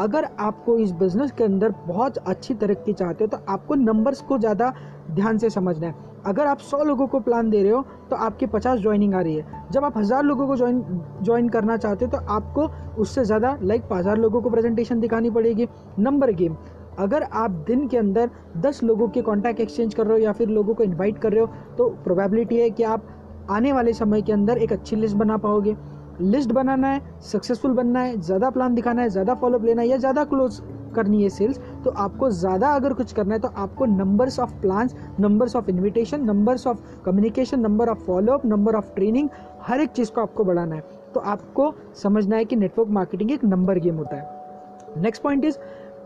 अगर आपको इस बिज़नेस के अंदर बहुत अच्छी तरक्की चाहते हो तो आपको नंबर्स को ज़्यादा ध्यान से समझना है। अगर आप सौ लोगों को प्लान दे रहे हो तो आपके पचास ज्वाइनिंग आ रही है। जब आप हज़ार लोगों को ज्वाइन ज्वाइन करना चाहते हो तो आपको उससे ज़्यादा लाइक हज़ार लोगों को प्रेजेंटेशन दिखानी पड़ेगी। नंबर गेम अगर आप दिन के अंदर दस लोगों के कॉन्टैक्ट एक्सचेंज कर रहे हो या फिर लोगों को इन्वाइट कर रहे हो तो प्रोबेबिलिटी है कि आप आने वाले समय के अंदर एक अच्छी लिस्ट बना पाओगे। लिस्ट बनाना है सक्सेसफुल बनना है, ज़्यादा प्लान दिखाना है, ज़्यादा फॉलोअप लेना है या ज़्यादा क्लोज करनी है सेल्स तो आपको ज़्यादा अगर कुछ करना है तो आपको numbers of plans numbers of invitation numbers of communication number of follow up number of training हर एक चीज़ को आपको बढ़ाना है। तो आपको समझना है कि नेटवर्क मार्केटिंग एक नंबर गेम होता है। नेक्स्ट पॉइंट इज़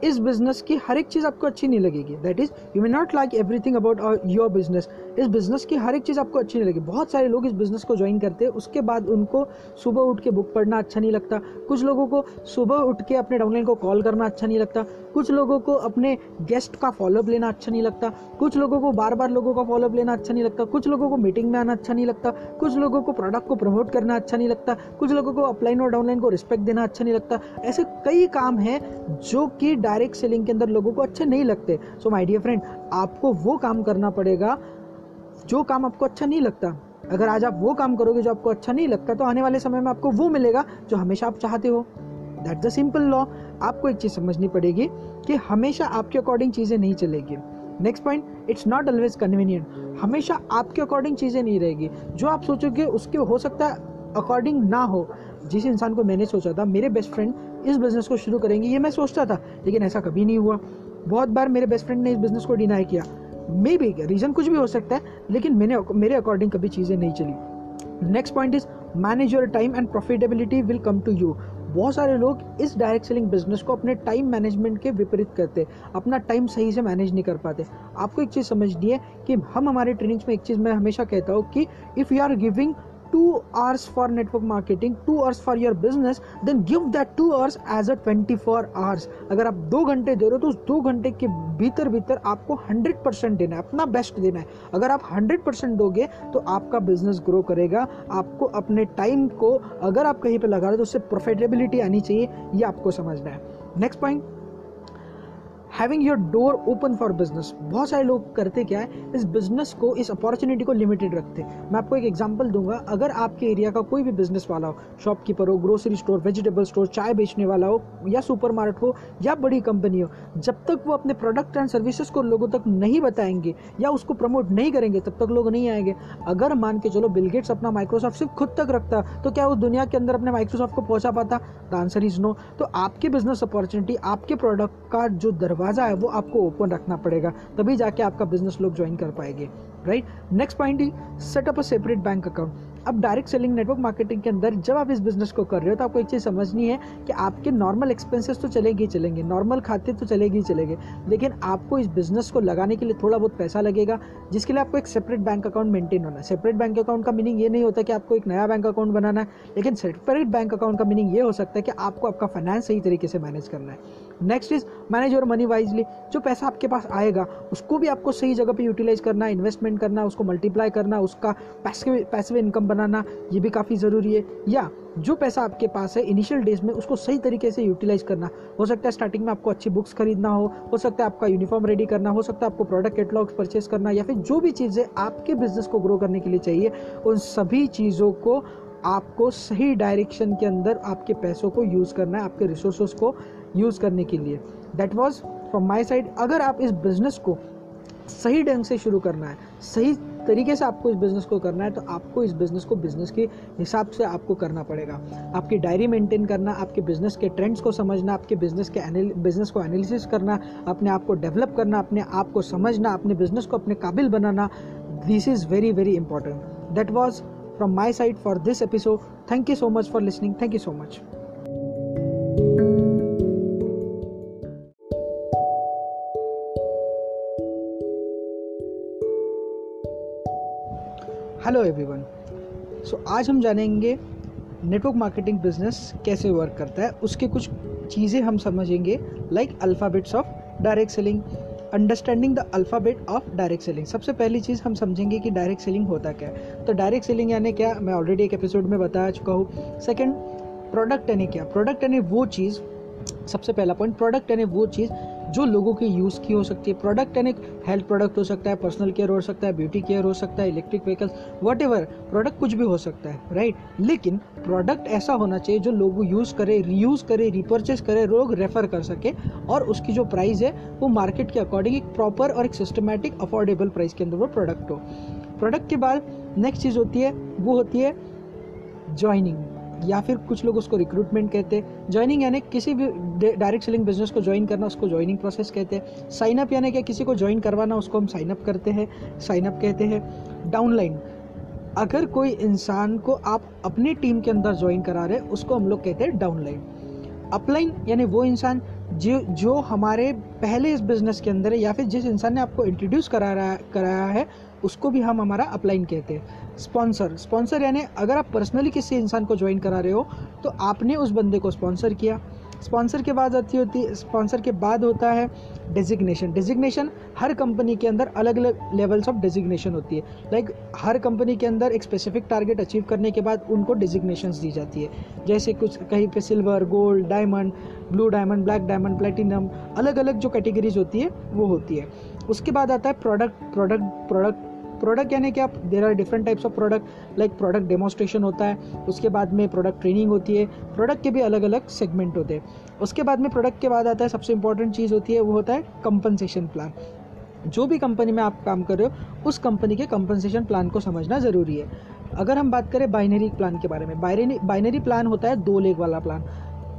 इस बिज़नेस की हर एक चीज़ आपको अच्छी नहीं लगेगी। That is you may not like everything about your business इस बिज़नेस की हर एक चीज़ आपको अच्छी नहीं लगेगी। बहुत सारे लोग इस बिज़नेस को ज्वाइन करते हैं, उसके बाद उनको सुबह उठ के बुक पढ़ना अच्छा नहीं लगता। कुछ लोगों को सुबह उठ के अपने डाउनलाइन को कॉल करना अच्छा नहीं लगता। कुछ लोगों को अपने गेस्ट का फॉलोअप लेना अच्छा नहीं लगता। कुछ लोगों को बार बार लोगों का फॉलोअप लेना अच्छा नहीं लगता। कुछ लोगों को मीटिंग में आना अच्छा नहीं लगता। कुछ लोगों को प्रोडक्ट को प्रमोट करना अच्छा नहीं लगता। कुछ लोगों को अपलाइन और डाउनलाइन को रिस्पेक्ट देना अच्छा नहीं लगता। ऐसे कई काम हैं जो कि डायरेक्ट सेलिंग के अंदर लोगों को अच्छे नहीं लगते। सो माय डियर फ्रेंड आपको वो काम करना पड़ेगा, जो काम आपको अच्छा नहीं लगता। अगर आज आप वो काम करोगे जो आपको अच्छा नहीं लगता तो आने वाले समय में आपको वो मिलेगा जो हमेशा आप चाहते हो। दैट द सिंपल लॉ आपको एक चीज़ समझनी पड़ेगी कि हमेशा आपके अकॉर्डिंग चीज़ें नहीं चलेगी। Next point it's not always convenient हमेशा आपके अकॉर्डिंग चीज़ें नहीं रहेगी। जो आप सोचोगे उसके हो सकता है अकॉर्डिंग ना हो। जिस इंसान को मैंने सोचा था, मेरे बेस्ट फ्रेंड इस बिज़नेस को शुरू करेंगे, ये मैं सोचता था, लेकिन ऐसा कभी नहीं हुआ। बहुत बार मेरे बेस्ट फ्रेंड ने इस बिज़नेस को डिनाई किया। मे बी रीज़न कुछ भी हो सकता है, लेकिन मैंने मेरे अकॉर्डिंग कभी चीज़ें नहीं चली। Next point is manage your time and profitability will come to you बहुत सारे लोग इस डायरेक्ट सेलिंग बिज़नेस को अपने टाइम मैनेजमेंट के विपरीत करते अपना टाइम सही से मैनेज नहीं कर पाते। आपको एक चीज़ समझनी है कि हम हमारे ट्रेनिंग्स में एक चीज़ मैं हमेशा कहता हूँ कि if you are giving two hours for network marketing, two hours for your business, then give that two hours as a 24 hours. अगर आप दो घंटे दे रहे हो तो उस दो घंटे के भीतर भीतर आपको 100 परसेंट देना है, अपना बेस्ट देना है। अगर आप 100 परसेंट दोगे तो आपका बिज़नेस ग्रो करेगा। आपको अपने टाइम को, अगर आप कहीं पे लगा रहे हो तो उससे प्रॉफिटेबिलिटी आनी चाहिए, ये आपको समझना है। Next point having your door open for business बहुत सारे लोग करते क्या है? इस बिज़नेस को, इस अपॉर्चुनिटी को लिमिटेड रखते हैं। मैं आपको एक एग्ज़ाम्पल दूँगा। अगर आपके एरिया का कोई भी बिज़नेस वाला हो शॉपकीपर हो ग्रोसरी स्टोर वेजिटेबल स्टोर चाय बेचने वाला हो, या सुपर मार्केट हो, या बड़ी कंपनी हो, जब तक वो अपने प्रोडक्ट एंड सर्विसेज़ को लोगों तक नहीं बताएँगे, या उसको प्रमोट नहीं करेंगे, तब तक लोग नहीं आएँगे। अगर मान के चलो बिलगेट्स अपना माइक्रोसॉफ्ट सिर्फ़ खुद तक रखता तो क्या वो दुनिया के अंदर अपने माइक्रोसॉफ्ट को पहुँचा पाता? द आंसर इज़ नो तो आपके बिज़नेस अपॉर्चुनिटी आपके प्रोडक्ट का जो दरवाज़ा दरवाज़ा है, वो आपको ओपन रखना पड़ेगा। तभी जाके आपका बिज़नेस लोग ज्वाइन कर पाएँगे right next point he set up a separate bank account अब डायरेक्ट सेलिंग नेटवर्क मार्केटिंग के अंदर, जब आप इस बिज़नेस को कर रहे हो तो आपको एक चीज़ समझनी है कि आपके नॉर्मल एक्सपेंसेस तो चलेंगे ही चलेंगे नॉर्मल खाते तो चलेगी ही चलेंगे, लेकिन आपको इस बिज़नेस को लगाने के लिए थोड़ा बहुत पैसा लगेगा, जिसके लिए आपको एक सेपरेट बैंक अकाउंट मेंटेन होना है। सेपरेट बैंक अकाउंट का मीनिंग ये नहीं होता कि आपको एक नया बैंक अकाउंट बनाना है, लेकिन सेपरेट बैंक अकाउंट का मीनिंग ये हो सकता है कि आपको आपका फाइनेंस सही तरीके से मैनेज करना है। Next is manage your money wisely जो पैसा आपके पास आएगा, उसको भी आपको सही जगह पे यूटिलाइज करना इन्वेस्टमेंट करना, उसको मल्टीप्लाई करना, उसका पैसिव इनकम बनाना, ये भी काफ़ी ज़रूरी है। या जो पैसा आपके पास है इनिशियल डेज़ में उसको सही तरीके से यूटिलाइज करना। हो सकता है स्टार्टिंग में आपको अच्छी बुक्स खरीदना हो हो सकता है आपका यूनिफॉर्म रेडी करना, हो सकता है आपको प्रोडक्ट कैटलॉग्स परचेस करना, या फिर जो भी चीज़ें आपके बिज़नेस को ग्रो करने के लिए चाहिए, उन सभी चीज़ों को आपको सही डायरेक्शन के अंदर आपके पैसों को यूज़ करना है, आपके रिसोर्स को यूज़ करने के लिए. That was from my side अगर आप इस बिज़नेस को सही ढंग से शुरू करना है, सही तरीके से आपको इस बिज़नेस को करना है तो आपको इस बिज़नेस को बिज़नेस के हिसाब से आपको करना पड़ेगा. आपकी डायरी मेंटेन करना, आपके बिज़नेस के ट्रेंड्स को समझना, आपके बिज़नेस के बिज़नेस को एनालिसिस करना, अपने आप को डेवलप करना, अपने आप को समझना, अपने बिज़नेस को अपने काबिल बनाना this is very very important that was from my side for this episode thank you so much for listening thank you so much hello everyone so आज हम जानेंगे नेटवर्क मार्केटिंग बिज़नेस कैसे वर्क करता है। उसके कुछ चीज़ें हम समझेंगे like alphabets of direct selling understanding the alphabet of direct selling सबसे पहली चीज़ हम समझेंगे कि डायरेक्ट सेलिंग होता क्या है। तो डायरेक्ट सेलिंग यानी क्या? मैं ऑलरेडी एक एपिसोड में बता चुका हूँ। सेकेंड प्रोडक्ट यानी क्या? प्रोडक्ट यानी वो चीज़, सबसे पहला पॉइंट प्रोडक्ट यानी वो चीज़ जो लोगों के यूज़ की हो सकती है। प्रोडक्ट यानी हेल्थ प्रोडक्ट हो सकता है पर्सनल केयर हो सकता है ब्यूटी केयर हो सकता है इलेक्ट्रिक व्हीकल्स वट प्रोडक्ट कुछ भी हो सकता है राइट लेकिन प्रोडक्ट ऐसा होना चाहिए जो लोग यूज़ करे रीयूज़ करें रिपर्चेस करें, लोग रेफर कर सके और उसकी जो प्राइस है, वो मार्केट के अकॉर्डिंग एक प्रॉपर और एक सिस्टमेटिक अफोर्डेबल प्राइस के अंदर वो प्रोडक्ट हो। प्रोडक्ट के बाद नेक्स्ट चीज़ होती है, वो होती है ज्वाइनिंग या फिर कुछ लोग उसको रिक्रूटमेंट कहते हैं। ज्वाइनिंग यानी किसी भी डायरेक्ट सेलिंग बिज़नेस को ज्वाइन करना, उसको ज्वाइनिंग प्रोसेस कहते हैं। साइन अप यानी क्या किसी को ज्वाइन करवाना, उसको हम साइन अप करते हैं। साइन अप कहते हैं। डाउनलाइन अगर कोई इंसान को आप अपनी टीम के अंदर ज्वाइन करा रहे उसको हम लोग कहते हैं डाउनलाइन अपलाइन यानी वो इंसान जो जो हमारे पहले इस बिज़नेस के अंदर है या फिर जिस इंसान ने आपको इंट्रोड्यूस करा रहा कराया है उसको भी हम हमारा अपलाइन कहते हैं। स्पॉन्सर स्पॉन्सर यानी अगर आप पर्सनली किसी इंसान को ज्वाइन करा रहे हो तो आपने उस बंदे को स्पॉन्सर किया। स्पॉन्सर के बाद आती होती है स्पॉन्सर के बाद होता है डेजिग्नेशन डेजिग्नेशन हर कंपनी के अंदर अलग अलग लेवल्स ऑफ़ डेजिग्नेशन होती है। लाइक like, हर कंपनी के अंदर एक स्पेसिफिक टारगेट अचीव करने के बाद उनको डेजिग्नेशन दी जाती है। जैसे कुछ कहीं पे silver gold diamond blue diamond black diamond platinum अलग अलग जो कैटेगरीज होती है वो होती है। उसके बाद आता है प्रोडक्ट प्रोडक्ट प्रोडक्ट प्रोडक्ट यानी कि आप there are different types of product like product demonstration होता है, उसके बाद में प्रोडक्ट ट्रेनिंग होती है प्रोडक्ट के भी अलग अलग सेगमेंट होते हैं। उसके बाद में प्रोडक्ट के बाद आता है, सबसे इंपॉर्टेंट चीज़ होती है, वो होता है कंपनसेशन प्लान जो भी कंपनी में आप काम कर रहे हो, उस कंपनी के कंपनसेशन प्लान को समझना ज़रूरी है। अगर हम बात करें बाइनरी प्लान के बारे में बाइनरी बाइनरी प्लान होता है, दो लेग वाला plan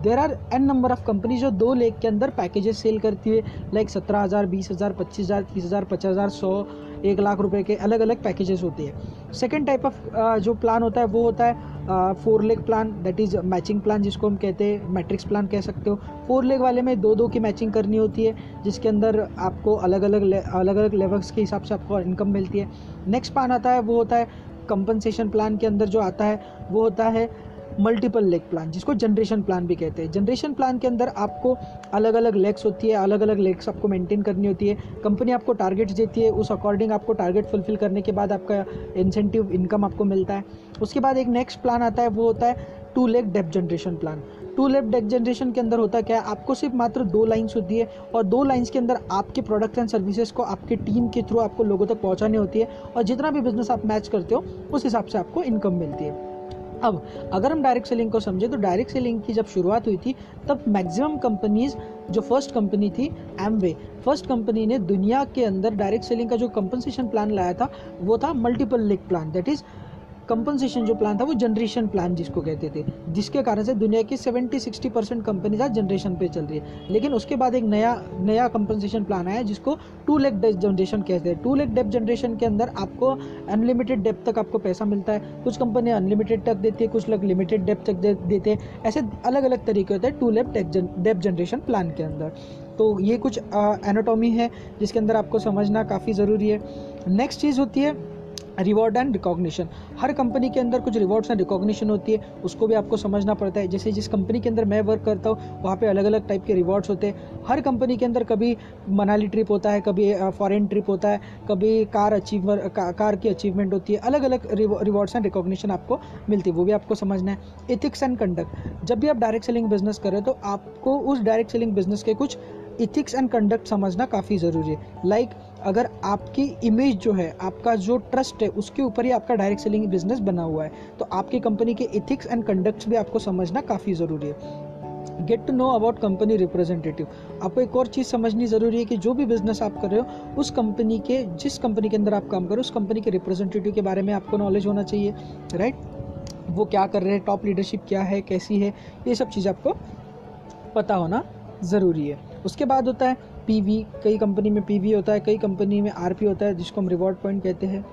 there are n number of company जो दो लेग के अंदर पैकेजेस सेल करती है लाइक सत्रह हज़ार, बीस हज़ार, पच्चीस हज़ार, तीस हज़ार, पचास हज़ार, सौ, एक लाख रुपए के अलग अलग पैकेजेस होते हैं। सेकेंड टाइप ऑफ़ जो प्लान होता है, वो होता है four leg plan that is matching plan जिसको हम कहते हैं मैट्रिक्स प्लान कह सकते हो। फोर लेग वाले में दो दो की मैचिंग करनी होती है, जिसके अंदर आपको अलग अलग अलग अलग लेवल्स के हिसाब से आपको इनकम मिलती है। नेक्स्ट प्लान आता है, वो होता है कंपनसेशन प्लान के अंदर जो आता है, वो होता है मल्टीपल लेग प्लान जिसको जनरेशन प्लान भी कहते हैं। जनरेशन प्लान के अंदर आपको अलग अलग लेग्स होती है अलग अलग लेग्स आपको मेंटेन करनी होती है। कंपनी आपको टारगेट्स देती है, उस अकॉर्डिंग आपको टारगेट फुलफिल करने के बाद आपका इंसेंटिव इनकम आपको मिलता है। उसके बाद एक नेक्स्ट प्लान आता है, वो होता है two leg deep generation plan two leg deep generation के अंदर होता क्या है, आपको सिर्फ़ मात्र दो लाइन्स होती है और दो लाइन्स के अंदर आपके प्रोडक्ट एंड सर्विसेज़ को आपके टीम के थ्रू आपको लोगों तक पहुंचानी होती है और जितना भी बिज़नेस आप मैच करते हो, उस हिसाब से आपको इनकम मिलती है। अब, अगर हम डायरेक्ट सेलिंग को समझें तो डायरेक्ट सेलिंग की जब शुरुआत हुई थी, तब मैक्सिमम कंपनीज़ जो फ़र्स्ट कंपनी थी एमवे फ़र्स्ट कंपनी ने दुनिया के अंदर डायरेक्ट सेलिंग का जो कंपनसेशन प्लान लाया था, वो था multiple leg plan that is compensation जो प्लान था वो जनरेशन प्लान जिसको कहते थे जिसके कारण से दुनिया की 70 60 परसेंट कंपनीज़ आज जनरेशन पे चल रही है। लेकिन उसके बाद एक नया नया कंपनसेशन प्लान आया जिसको टू लेक डेप जनरेशन कहते हैं। टू लेक डेप जनरेशन के अंदर आपको अनलिमिटेड डेप तक आपको पैसा मिलता है। कुछ कंपनी अनलिमिटेड तक देती है कुछ लोग लिमिटेड डेप तक दे, देते हैं। ऐसे अलग अलग तरीके होते हैं टू लेप डेप जनरेशन प्लान के अंदर। तो ये कुछ एनाटॉमी है जिसके अंदर आपको समझना काफ़ी ज़रूरी है। नेक्स्ट चीज़ होती है रिवॉर्ड एंड रिकॉग्निशन हर कंपनी के अंदर कुछ रिवॉर्ड्स एंड रिकॉग्निशन होती है उसको भी आपको समझना पड़ता है। जैसे जिस कंपनी के अंदर मैं वर्क करता हूँ वहाँ पे अलग अलग टाइप के रिवॉर्ड्स होते हैं। हर कंपनी के अंदर कभी मनाली ट्रिप होता है कभी फॉरेन ट्रिप होता है कभी कार अचीव कार की अचीवमेंट होती है। अलग अलग रिवॉर्ड्स एंड रिकॉग्निशन आपको मिलती है वो भी आपको समझना है। इथिक्स एंड कंडक्ट जब भी आप डायरेक्ट सेलिंग बिज़नेस कर तो आपको उस डायरेक्ट सेलिंग बिज़नेस के कुछ इथिक्स एंड कंडक्ट समझना काफ़ी ज़रूरी है। लाइक like, अगर आपकी इमेज जो है, आपका जो ट्रस्ट है, उसके ऊपर ही आपका डायरेक्ट सेलिंग बिज़नेस बना हुआ है तो आपकी कंपनी के इथिक्स एंड कंडक्ट्स भी आपको समझना काफ़ी ज़रूरी है। Get to know about company representative आपको एक और चीज़ समझनी ज़रूरी है कि जो भी बिज़नेस आप कर रहे हो, उस कंपनी के, जिस कंपनी के अंदर आप काम करो उस कंपनी के रिप्रेजेंटेटिव के बारे में आपको नॉलेज होना चाहिए राइट वो क्या कर रहे हैं टॉप लीडरशिप क्या है, कैसी है, ये सब चीज़ आपको पता होना ज़रूरी है। उसके बाद होता है पीवी, कई कंपनी में पीवी होता है, कई कंपनी में आरपी होता है, जिसको हम रिवॉर्ड पॉइंट कहते हैं।